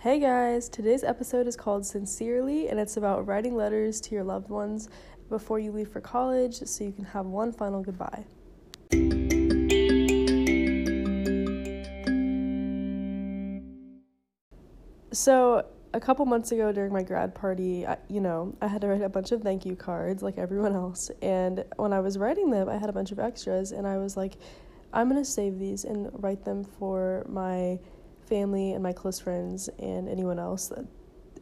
Hey guys, today's episode is called Sincerely, and it's about writing letters to your loved ones before you leave for college so you can have one final goodbye. So, a couple months ago during my grad party, I, you know, I had to write a bunch of thank you cards like everyone else. And when I was writing them, I had a bunch of extras, and I was like, I'm to save these and write them for my family and my close friends and anyone else that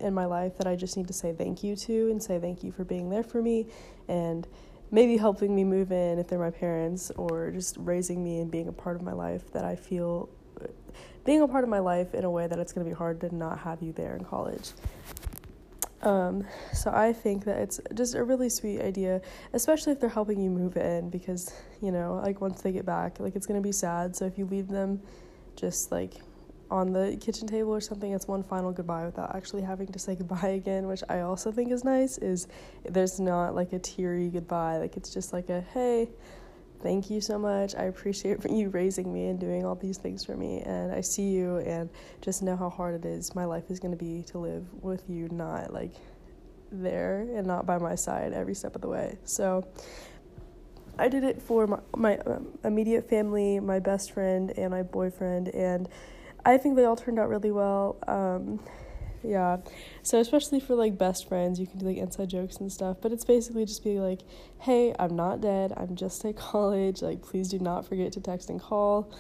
in my life that I just need to say thank you to and say thank you for being there for me and maybe helping me move in if they're my parents or just raising me and being a part of my life that I feel being a part of my life in a way that it's going to be hard to not have you there in college. Um, so I think that it's just a really sweet idea, especially if they're helping you move in because, you know, like once they get back, like it's going to be sad. So if you leave them just like on the kitchen table or something, it's one final goodbye without actually having to say goodbye again, which I also think is nice. Is there's not like a teary goodbye, like it's just like a hey, thank you so much. I appreciate you raising me and doing all these things for me, and I see you, and just know how hard it is. My life is gonna be to live with you, not like there and not by my side every step of the way. So. I did it for my, my um, immediate family, my best friend, and my boyfriend, and I think they all turned out really well. Um, yeah. So especially for like best friends, you can do like inside jokes and stuff, but it's basically just being like, "Hey, I'm not dead. I'm just at college. Like please do not forget to text and call."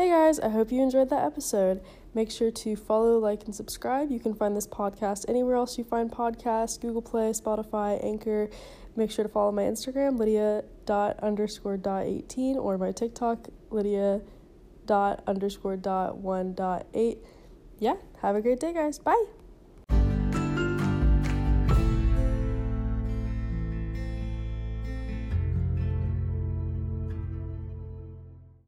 Hey guys, I hope you enjoyed that episode. Make sure to follow, like, and subscribe. You can find this podcast anywhere else you find podcasts Google Play, Spotify, Anchor. Make sure to follow my Instagram, Lydia dot underscore dot 18, or my TikTok, Lydia dot underscore dot one dot eight. Yeah, have a great day, guys. Bye.